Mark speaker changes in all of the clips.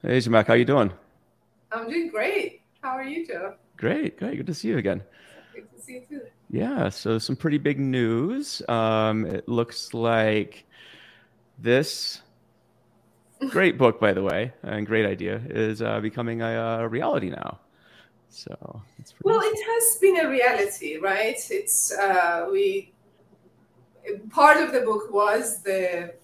Speaker 1: Hey, Zhamak, how you doing?
Speaker 2: I'm doing great. How are you, Joe?
Speaker 1: Great, great. Good to see you again.
Speaker 2: Good to see you too.
Speaker 1: Yeah, so some pretty big news. Um, it looks like this great book, by the way, and great idea, is uh, becoming a, uh, reality now. So
Speaker 2: it's well, it has been a reality, right? It's uh, we part of the book was the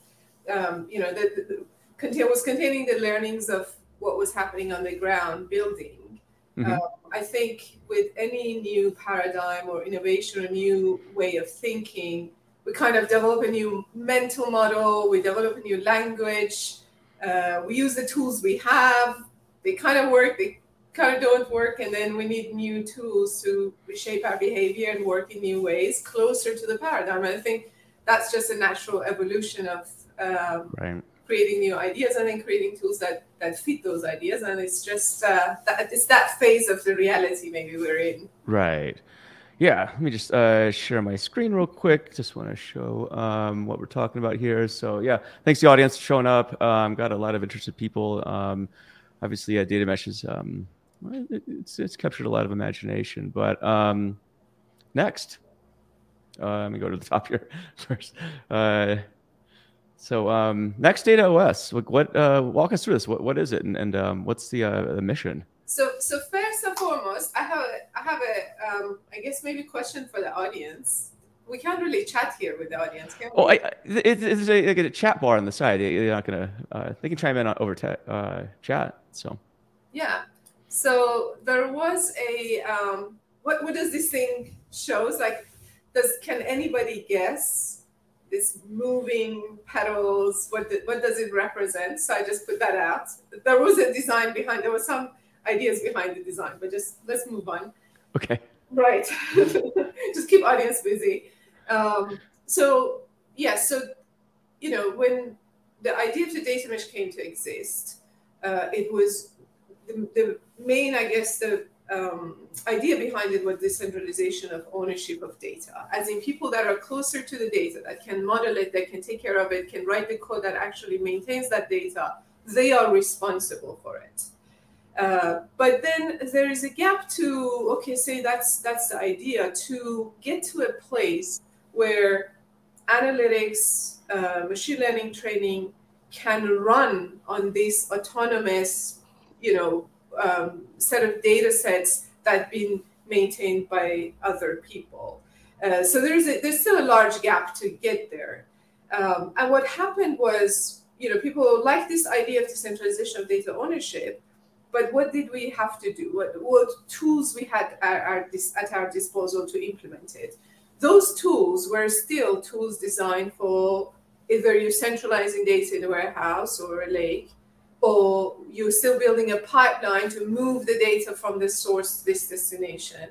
Speaker 2: um, you know the, the contain, was containing the learnings of what was happening on the ground building. Mm-hmm. Uh, I think with any new paradigm or innovation or new way of thinking, we kind of develop a new mental model, we develop a new language, uh, we use the tools we have, they kind of work, they kind of don't work, and then we need new tools to reshape our behavior and work in new ways closer to the paradigm. And I think that's just a natural evolution of um, right creating new ideas and then creating tools that that fit those ideas. And it's just uh, that it's that phase of the reality maybe we're in.
Speaker 1: Right. Yeah let me just uh, share my screen real quick. Just want to show um, what we're talking about here. So yeah thanks the audience for showing up. Um, got a lot of interested people. Um, obviously uh, data mesh is um, it's, it's captured a lot of imagination. But um, next. Uh, let me go to the top here first. Uh, so um, next data OS, what uh, walk us through this? What what is it, and, and um, what's the, uh, the mission?
Speaker 2: So so first and foremost, I have a, I have a um, I guess maybe question for the audience. We can't really chat here with the audience, can
Speaker 1: we? Oh, I, it, it's a, a, chat bar on the side. You're not gonna. Uh, they can chime in over te- uh, chat. So.
Speaker 2: Yeah. So there was a um, what what does this thing shows like? Does can anybody guess this moving petals. What the, what does it represent? So I just put that out. There was a design behind. There was some ideas behind the design, but just let's move on.
Speaker 1: Okay.
Speaker 2: Right. just keep audience busy. Um, so yeah. So you know when the idea of the data mesh came to exist, uh, it was the, the main, I guess, the um, idea behind it was decentralization of ownership of data, as in people that are closer to the data, that can model it, that can take care of it, can write the code that actually maintains that data, they are responsible for it. Uh, but then there is a gap to okay, say that's that's the idea to get to a place where analytics, uh, machine learning training can run on this autonomous, you know, um, set of data sets that have been maintained by other people. Uh, so there's a, there's still a large gap to get there. Um, and what happened was, you know, people like this idea of decentralization of data ownership, but what did we have to do? What, what tools we had at our, at our disposal to implement it? Those tools were still tools designed for either you centralizing data in a warehouse or a lake, or you're still building a pipeline to move the data from this source to this destination.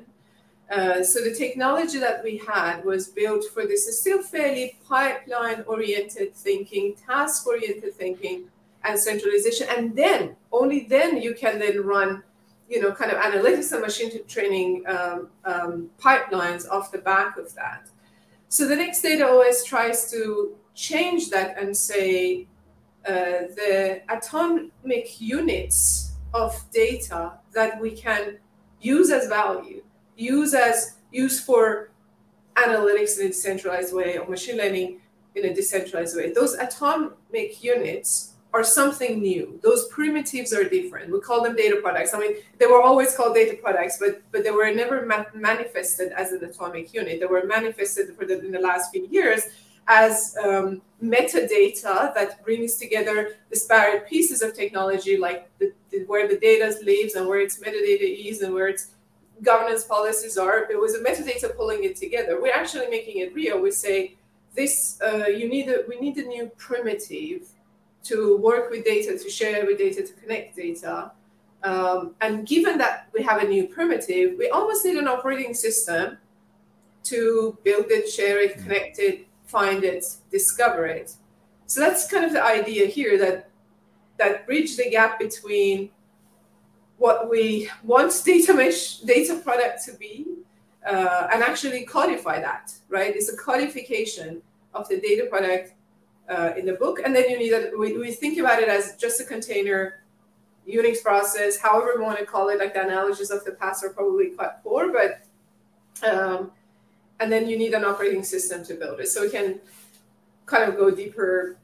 Speaker 2: Uh, so the technology that we had was built for this is still fairly pipeline oriented thinking, task oriented thinking, and centralization. And then only then you can then run, you know, kind of analytics and machine training um, um, pipelines off the back of that. So the next data OS tries to change that and say, uh, the atomic units of data that we can use as value, use as use for analytics in a decentralized way or machine learning in a decentralized way. Those atomic units are something new. Those primitives are different. We call them data products. I mean, they were always called data products, but but they were never ma- manifested as an atomic unit. They were manifested for the, in the last few years as um, metadata that brings together disparate pieces of technology, like the, the, where the data lives and where its metadata is and where its governance policies are. It was a metadata pulling it together. We're actually making it real. We say this: uh, you need a, we need a new primitive to work with data, to share with data, to connect data. Um, and given that we have a new primitive, we almost need an operating system to build it, share it, connect it, find it, discover it. So that's kind of the idea here that that bridge the gap between what we want data mesh data product to be uh, and actually codify that, right? It's a codification of the data product uh, in the book, and then you need that. We, we think about it as just a container Unix process, however we want to call it. Like the analogies of the past are probably quite poor, but um, and then you need an operating system to build it. So we can kind of go deeper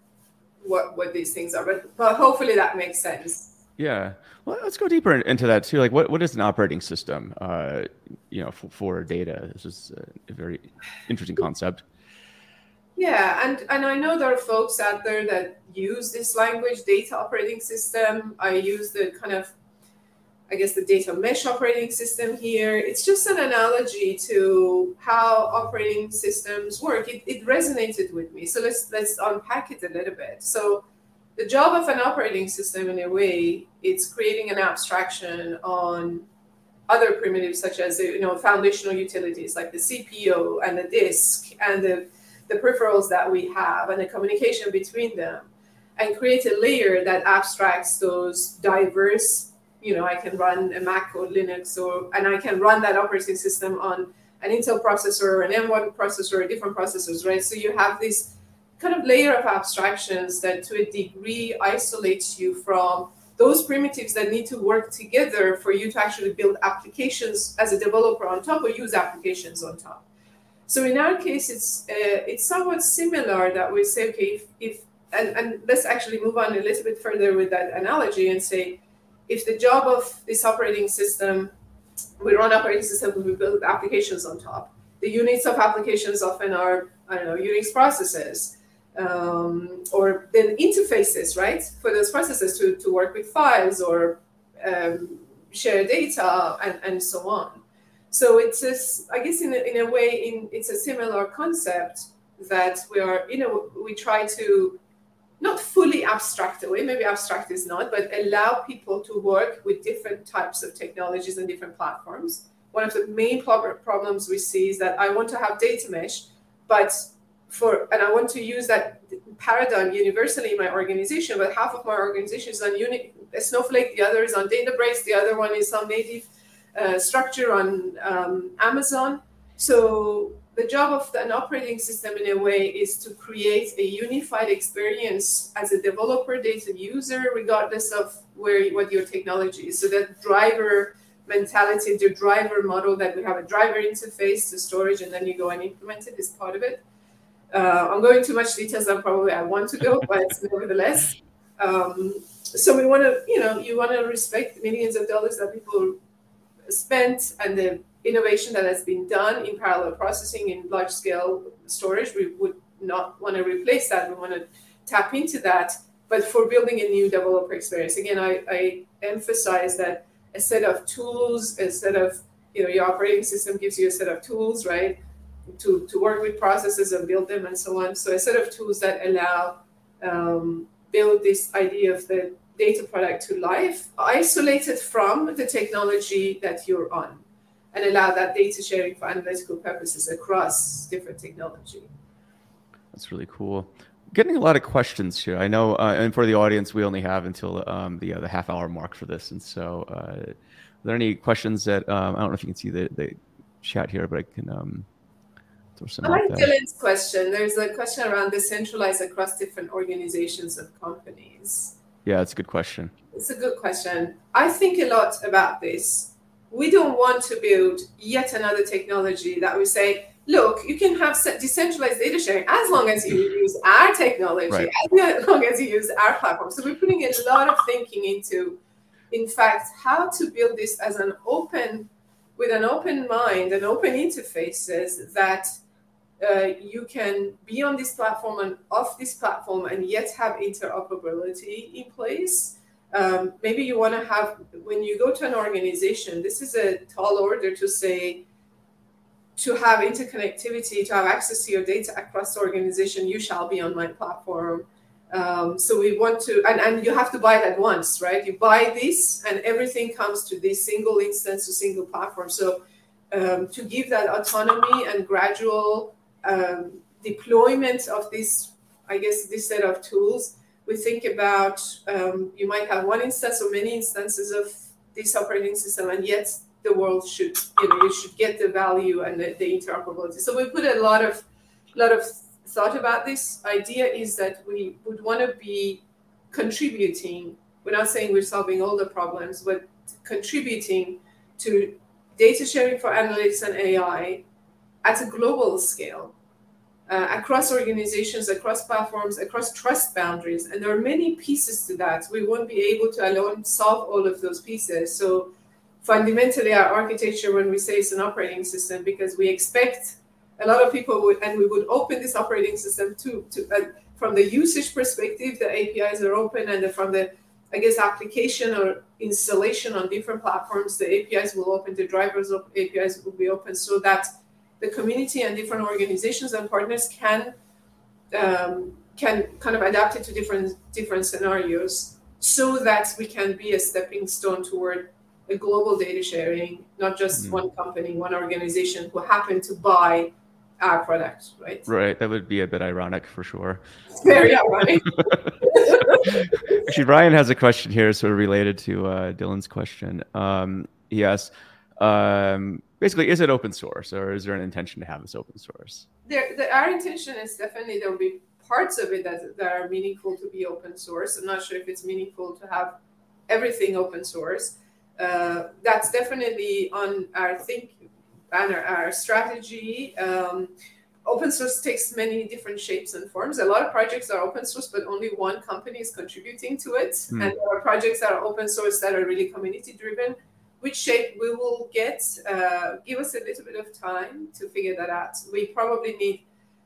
Speaker 2: what what these things are, but but hopefully that makes sense.
Speaker 1: Yeah. Well, let's go deeper into that too. Like, what, what is an operating system? Uh, you know, for, for data. This is a very interesting concept.
Speaker 2: Yeah, and and I know there are folks out there that use this language, data operating system. I use the kind of, I guess, the data mesh operating system here. It's just an analogy to how operating systems work. It, it resonated with me, so let's let's unpack it a little bit. So the job of an operating system in a way it's creating an abstraction on other primitives such as you know foundational utilities like the cpu and the disk and the, the peripherals that we have and the communication between them and create a layer that abstracts those diverse you know i can run a mac or linux or and i can run that operating system on an intel processor an m1 processor different processors right so you have this kind of layer of abstractions that to a degree isolates you from those primitives that need to work together for you to actually build applications as a developer on top or use applications on top. So in our case, it's uh, it's somewhat similar that we say, okay, if, if and, and let's actually move on a little bit further with that analogy and say, if the job of this operating system, we run operating systems, we build applications on top. The units of applications often are, I don't know, Unix processes um, or then interfaces, right, for those processes to, to work with files or um, share data and, and so on. So it's a, I guess in a, in a way, in, it's a similar concept that we are, you know, we try to not fully abstract away, maybe abstract is not, but allow people to work with different types of technologies and different platforms. One of the main problems we see is that I want to have data mesh, but for and I want to use that paradigm universally in my organization, but half of my organization is on Uni- Snowflake, the other is on Databricks, the other one is on native uh, structure on um, Amazon. So the job of an operating system in a way is to create a unified experience as a developer data user regardless of where what your technology is so that driver mentality the driver model that we have a driver interface to storage and then you go and implement it is part of it uh, I'm going too much details than probably I want to go, but nevertheless. Um, so we want to, you know, you want to respect millions of dollars that people spent and the innovation that has been done in parallel processing in large scale storage. We would not want to replace that. We want to tap into that. But for building a new developer experience, again, I, I emphasize that a set of tools, a set of, you know, your operating system gives you a set of tools, right? to, to work with processes and build them and so on. So a set of tools that allow um, build this idea of the data product to life, isolated from the technology that you're on, and allow that data sharing for analytical purposes across different technology.
Speaker 1: That's really cool. Getting a lot of questions here. I know, uh, and for the audience, we only have until um, the uh, the half hour mark for this, and so uh, are there any questions that um, I don't know if you can see the, the chat here, but I can um,
Speaker 2: I like Dylan's question. There's a question around decentralized across different organizations and companies.
Speaker 1: Yeah, it's a good question.
Speaker 2: It's a good question. I think a lot about this. We don't want to build yet another technology that we say, look, you can have decentralized data sharing as long as you use our technology, right. as long as you use our platform. So we're putting a lot of thinking into, in fact, how to build this as an open, with an open mind and open interfaces that uh, you can be on this platform and off this platform and yet have interoperability in place. Um, maybe you want to have, when you go to an organization, this is a tall order to say, to have interconnectivity, to have access to your data across the organization, you shall be on my platform. Um, so we want to, and, and you have to buy it at once, right? You buy this and everything comes to this single instance, to single platform. So um, to give that autonomy and gradual um, deployment of this, I guess, this set of tools, we think about um, you might have one instance or many instances of this operating system, and yet the world should, you know, you should get the value and the, the interoperability. So we put a lot of, lot of thought about this. Idea is that we would want to be contributing we're not saying we're solving all the problems, but contributing to data sharing for analytics and AI at a global scale uh, across organizations, across platforms, across trust boundaries. And there are many pieces to that. We won't be able to alone solve all of those pieces. So fundamentally, our architecture, when we say it's an operating system, because we expect a lot of people would, and we would open this operating system to, to uh, from the usage perspective, the APIs are open, and from the, I guess, application or installation on different platforms, the APIs will open, the drivers of APIs will be open so that the community and different organizations and partners can um, can kind of adapt it to different different scenarios so that we can be a stepping stone toward a global data sharing not just mm-hmm. one company one organization who happen to buy our product right?
Speaker 1: Right that would be a bit ironic for sure.
Speaker 2: It's very ironic.
Speaker 1: Actually ryan has a question here sort of related to uh, dylan's question. Um, he asks um, basically, is it open source or is there an intention to have this open source?
Speaker 2: There, the, our intention is definitely there will be parts of it that, that are meaningful to be open source. I'm not sure if it's meaningful to have everything open source. Uh, that's definitely on our think our, our strategy. Um, open source takes many different shapes and forms. A lot of projects are open source, but only one company is contributing to it. Mm. And there are projects that are open source that are really community driven which shape we will get. Uh, give us a little bit of time to figure that out. We probably need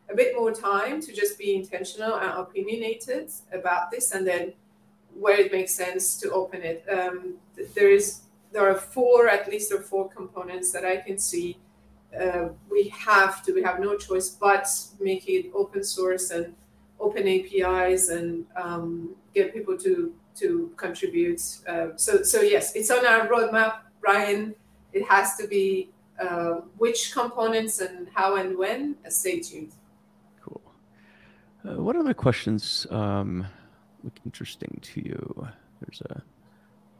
Speaker 2: a bit more time to just be intentional and opinionated about this, and then where it makes sense to open it. Um, there is there are four at least or four components that I can see. Uh, we have to we have no choice but make it open source and open APIs and um, get people to to contribute. Uh, so, so yes, it's on our roadmap, Brian. It has to be uh, which components and how and when. Uh, stay tuned.
Speaker 1: Cool. Uh, what other questions um, look interesting to you? There's a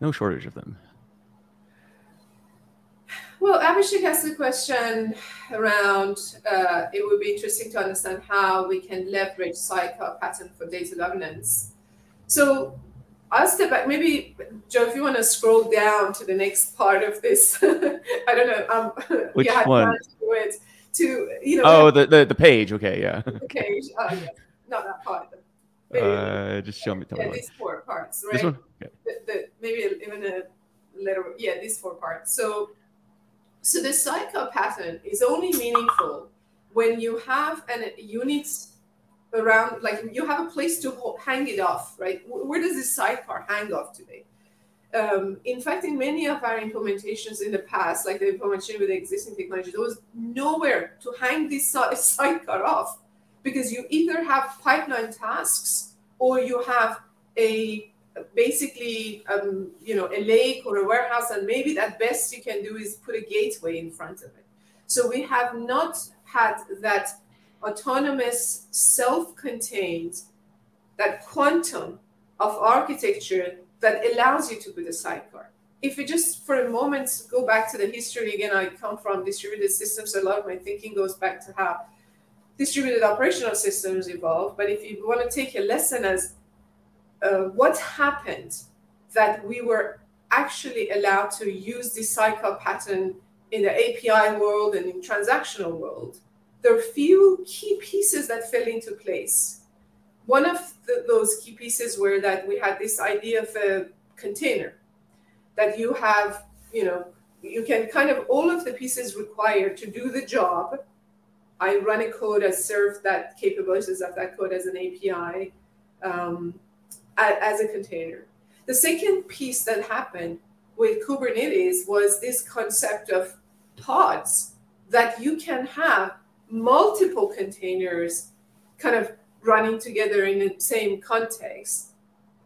Speaker 1: no shortage of them.
Speaker 2: Well, Abhishek has a question around uh, it would be interesting to understand how we can leverage sidecar pattern for data governance. So I'll step back. Maybe Joe, if you want to scroll down to the next part of this, I don't know. Um,
Speaker 1: Which yeah, one?
Speaker 2: To, to you know.
Speaker 1: Oh, the, the the page. Okay, yeah.
Speaker 2: The page. Oh, yeah. Not that part.
Speaker 1: Uh, just show me.
Speaker 2: Yeah, these four parts, right?
Speaker 1: This one. Okay.
Speaker 2: The, the, maybe even a letter. Yeah, these four parts. So, so the sidecar pattern is only meaningful when you have an unit around like you have a place to hang it off right? Where does this sidecar hang off today? Um, in fact in many of our implementations in the past like the implementation with the existing technology there was nowhere to hang this sidecar off because you either have pipeline tasks or you have a basically um, you know a lake or a warehouse and maybe at best you can do is put a gateway in front of it. So we have not had that autonomous, self contained, that quantum of architecture that allows you to put a sidecar. If we just for a moment go back to the history again, I come from distributed systems. A lot of my thinking goes back to how distributed operational systems evolved. But if you want to take a lesson as uh, what happened that we were actually allowed to use this sidecar pattern in the API world and in transactional world, there are a few key pieces that fell into place. One of the, those key pieces were that we had this idea of a container that you have, you know, you can kind of all of the pieces required to do the job. I run a code, I serve that capabilities of that code as an API um, as a container. The second piece that happened with Kubernetes was this concept of pods that you can have multiple containers kind of running together in the same context.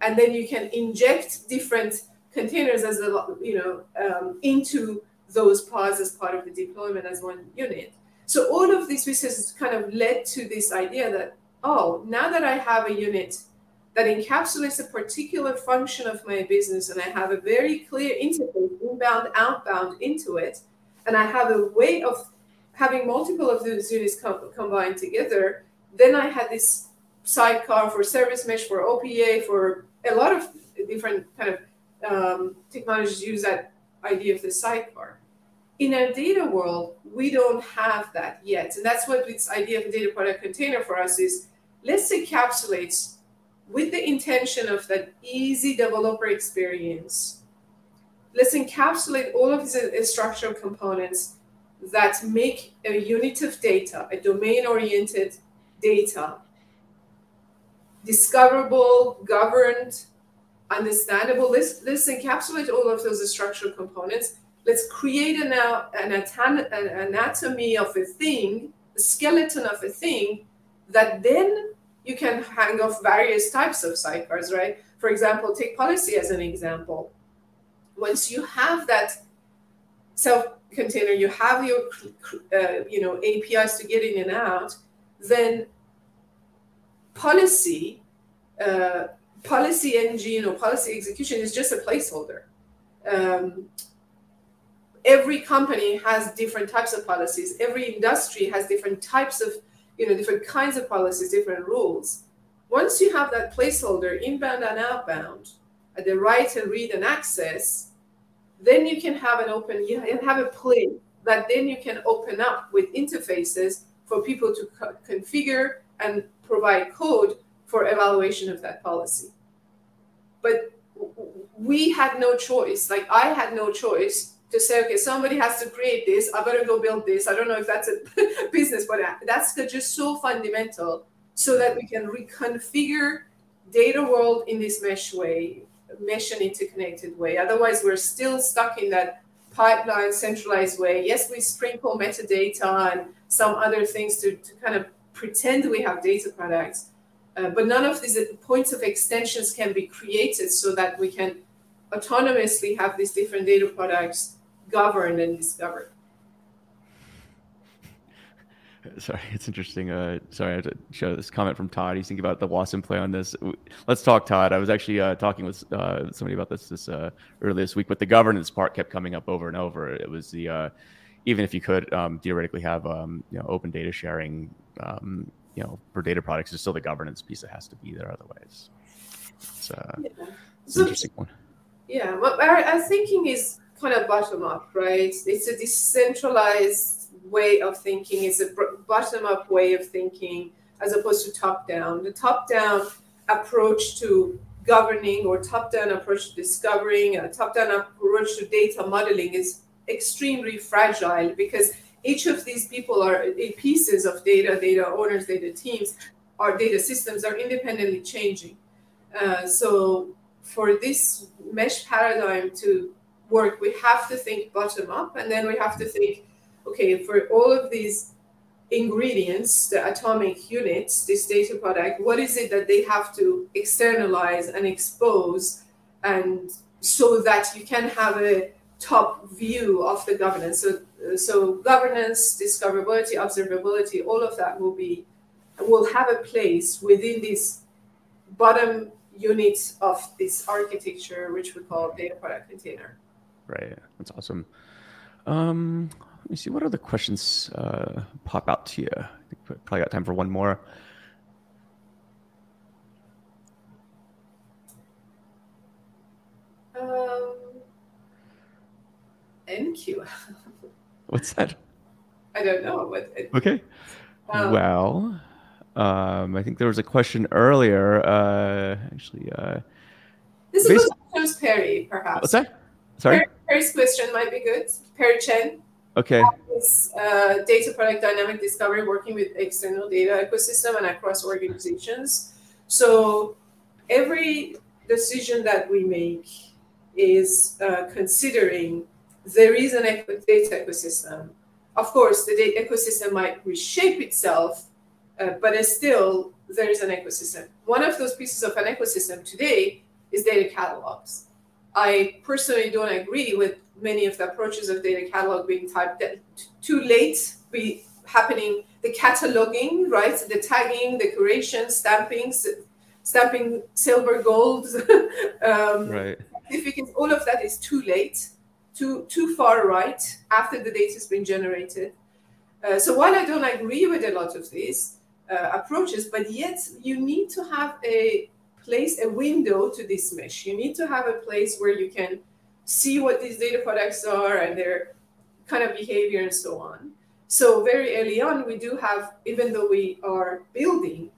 Speaker 2: And then you can inject different containers as a you know um, into those pods as part of the deployment as one unit. So all of these pieces kind of led to this idea that oh now that i have a unit that encapsulates a particular function of my business and i have a very clear interface inbound outbound into it and i have a way of having multiple of those units com- combined together, then I had this sidecar for service mesh, for OPA, for a lot of different kind of um, technologies use that idea of the sidecar. In a data world, we don't have that yet. And that's what this idea of a data product container for us is let's encapsulate with the intention of that easy developer experience. Let's encapsulate all of these structural components that make a unit of data, a domain oriented data, discoverable, governed, understandable. Let's, let's encapsulate all of those structural components. Let's create an, uh, an, an anatomy of a thing, a skeleton of a thing that then you can hang off various types of sidecars, right? For example, take policy as an example. Once you have that self container, you have your uh, you know APIs to get in and out, then policy uh, policy engine or policy execution is just a placeholder. Um, every company has different types of policies. Every industry has different types of, you know, different kinds of policies, different rules. Once you have that placeholder, inbound and outbound, at the write and read and access, then you can have an open, you have a place that then you can open up with interfaces for people to co- configure and provide code for evaluation of that policy. But we had no choice. Like I had no choice to say, okay, somebody has to create this. I better go build this. I don't know if that's a business, but that's just so fundamental so that we can reconfigure data world in this mesh way, and interconnected way. Otherwise, we're still stuck in that pipeline centralized way. Yes, we sprinkle metadata and some other things to, to kind of pretend we have data products. Uh, but none of these points of extensions can be created so that we can autonomously have these different data products governed and discovered.
Speaker 1: Sorry, it's interesting. Uh, sorry, I have to show this comment from Todd. He's thinking about the Wasm play on this. Let's talk, Todd. I was actually uh, talking with uh, somebody about this this uh, earlier this week, but the governance part kept coming up over and over. It was the uh, even if you could um, theoretically have um, you know open data sharing, um, you know, for data products, there's still the governance piece that has to be there. Otherwise, it's, uh, yeah. it's so, an interesting one.
Speaker 2: Yeah, well, our, our thinking is kind of bottom up, right? It's a decentralized way of thinking. It's a bottom up way of thinking as opposed to top down. The top down approach to governing or top down approach to discovering, a top down approach to data modeling is extremely fragile because each of these people are pieces of data, data owners, data teams, our data systems are independently changing. Uh, so for this mesh paradigm to work, we have to think bottom up, and then we have to think, okay, for all of these ingredients, the atomic units, this data product, what is it that they have to externalize and expose, and so that you can have a top view of the governance. So, so governance, discoverability, observability, all of that will be will have a place within this bottom unit of this architecture, which we call data product container.
Speaker 1: Right. That's awesome. Um, let me see what other questions uh, pop out to you. I think probably got time for one more.
Speaker 2: Um, MQ.
Speaker 1: What's that?
Speaker 2: I don't know. What
Speaker 1: it, okay. Um, well, um, I think there was a question earlier. Uh, actually, uh,
Speaker 2: this is Perry, perhaps.
Speaker 1: What's that? Sorry.
Speaker 2: Perry's question might be good. Perry Chen.
Speaker 1: Okay.
Speaker 2: Is, uh, data product dynamic discovery working with external data ecosystem and across organizations. So every decision that we make is uh, considering there is an data ecosystem. Of course, the data ecosystem might reshape itself, uh, but it's still there is an ecosystem. One of those pieces of an ecosystem today is data catalogs. I personally don't agree with many of the approaches of data catalog being typed too late, be happening the cataloging, right? The tagging, the curation, stamping, stamping silver, gold, um,
Speaker 1: right.
Speaker 2: certificates. All of that is too late, too too far right after the data has been generated. Uh, so while I don't agree with a lot of these uh, approaches, but yet you need to have a place, a window to this mesh. You need to have a place where you can see what these data products are and their kind of behavior and so on. So very early on, we do have, even though we are building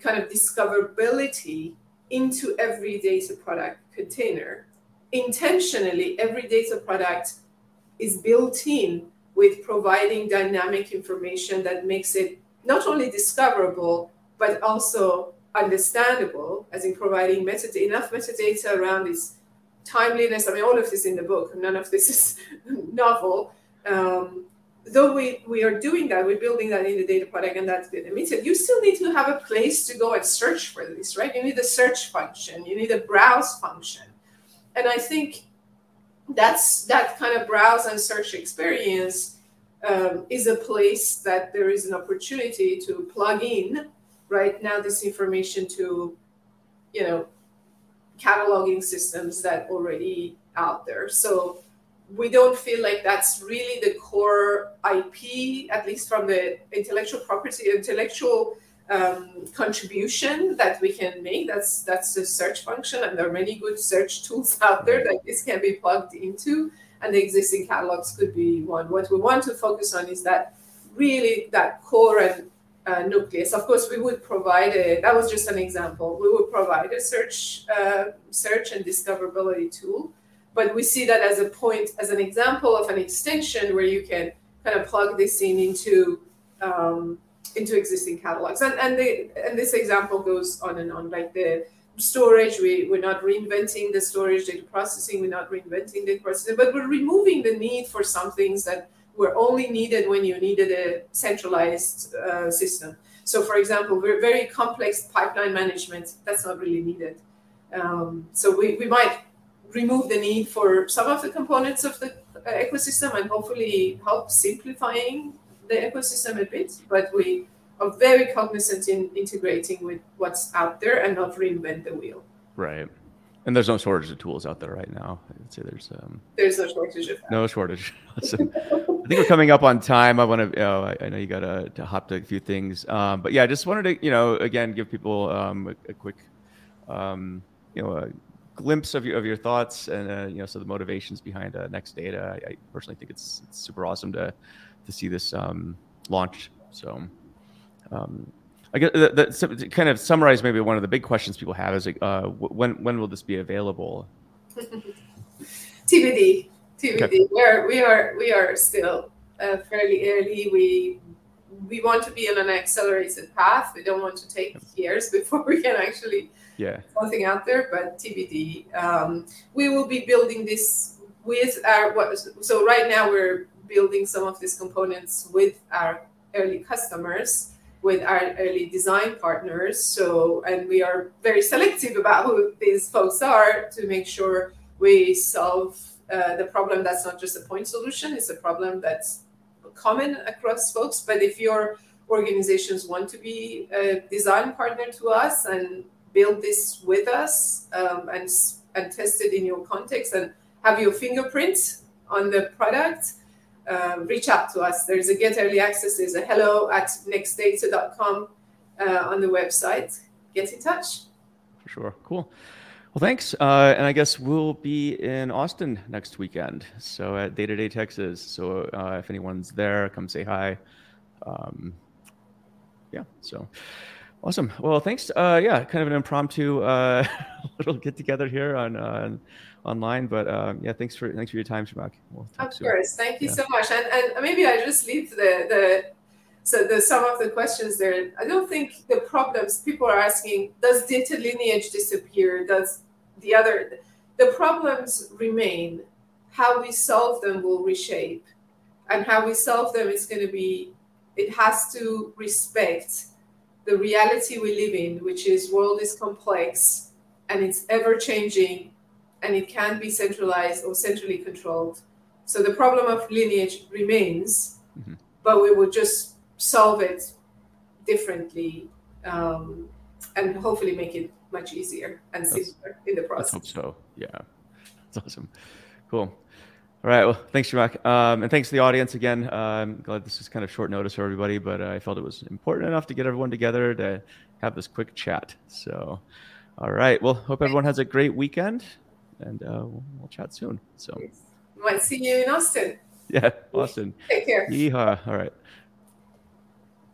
Speaker 2: kind of discoverability into every data product container, intentionally, every data product is built in with providing dynamic information that makes it not only discoverable, but also understandable, as in providing metadata, enough metadata around its timeliness. I mean, all of this in the book, none of this is novel. Um, though we, we are doing that, we're building that in the data product and that's good. means you still need to have a place to go and search for this, right? You need a search function, you need a browse function. And I think that's that kind of browse and search experience um, is a place that there is an opportunity to plug in right now this information to, you know, cataloging systems that already out there. So we don't feel like that's really the core IP, at least from the intellectual property, intellectual um, contribution that we can make. That's that's the search function, and there are many good search tools out there that this can be plugged into, and the existing catalogs could be one. What we want to focus on is that really that core and uh, nucleus. Of course, we would provide a. That was just an example. We would provide a search uh, search and discoverability tool but we see that as a point, as an example of an extension where you can kind of plug this in into um, into existing catalogs. And and the and this example goes on and on. Like the storage, we we're not reinventing the storage data processing. We're not reinventing the processing, but we're removing the need for some things that were only needed when you needed a centralized uh, system. So, for example, very complex pipeline management that's not really needed. Um, so we, we might remove the need for some of the components of the uh, ecosystem and hopefully help simplifying the ecosystem a bit. But we are very cognizant in integrating with what's out there and not reinvent the wheel.
Speaker 1: Right. And there's no shortage of tools out there right now. I'd say there's um,
Speaker 2: there's no shortage of that.
Speaker 1: no shortage. so, I think we're coming up on time. I want to, you know, I, I know you got to, to hop to a few things, um, but yeah, I just wanted to, you know, again, give people um, a, a, quick, um, you know, a glimpse of your of your thoughts and uh, you know so the motivations behind uh, Next Data. I, I personally think it's, it's, super awesome to to see this um, launch. So. Um, I guess that, to kind of summarize maybe one of the big questions people have is like, uh, when when will this be available?
Speaker 2: TBD, TBD. Okay. We are we are we are still uh, fairly early. We we want to be on an accelerated path. We don't want to take years before we can actually
Speaker 1: yeah
Speaker 2: something out there, but TBD. Um, we will be building this with our what. So right now we're building some of these components with our early customers, with our early design partners. So and we are very selective about who these folks are to make sure we solve uh, the problem that's not just a point solution; it's a problem that's common across folks. But if your organizations want to be a design partner to us and build this with us um, and, and test it in your context and have your fingerprint on the product, uh, reach out to us. There's a get early access. There's a hello at nextdata.com uh, on the website. Get in touch.
Speaker 1: For sure. Cool. Well, thanks. Uh, and I guess we'll be in Austin next weekend. So at Data Day Texas. So uh, if anyone's there, come say hi. Um, yeah. So. Awesome. Well, thanks. Uh, yeah, kind of an impromptu uh, little get together here on uh, online, but um, yeah, thanks for thanks for your time, Zhamak.
Speaker 2: We'll of soon. course, thank you yeah. so much. And, and maybe I just leave the the so the some of the questions there. I don't think the problems people are asking: Does data lineage disappear? Does the other the problems remain? How we solve them will reshape, and how we solve them is going to be. It has to respect the reality we live in, which is world is complex and it's ever changing and it can't be centralized or centrally controlled. So the problem of lineage remains, mm-hmm. but we will just solve it differently um, and hopefully make it much easier and simpler in the process.
Speaker 1: I hope so. Yeah, that's awesome. Cool. All right. Well, thanks, Zhamak. Um, and thanks to the audience again. Uh, I'm glad this is kind of short notice for everybody, but uh, I felt it was important enough to get everyone together to have this quick chat. So, All right. Well, hope everyone has a great weekend, and uh, we'll, we'll chat soon. So,
Speaker 2: might see you in Austin.
Speaker 1: Yeah, Austin.
Speaker 2: Take care.
Speaker 1: Yeehaw. All right.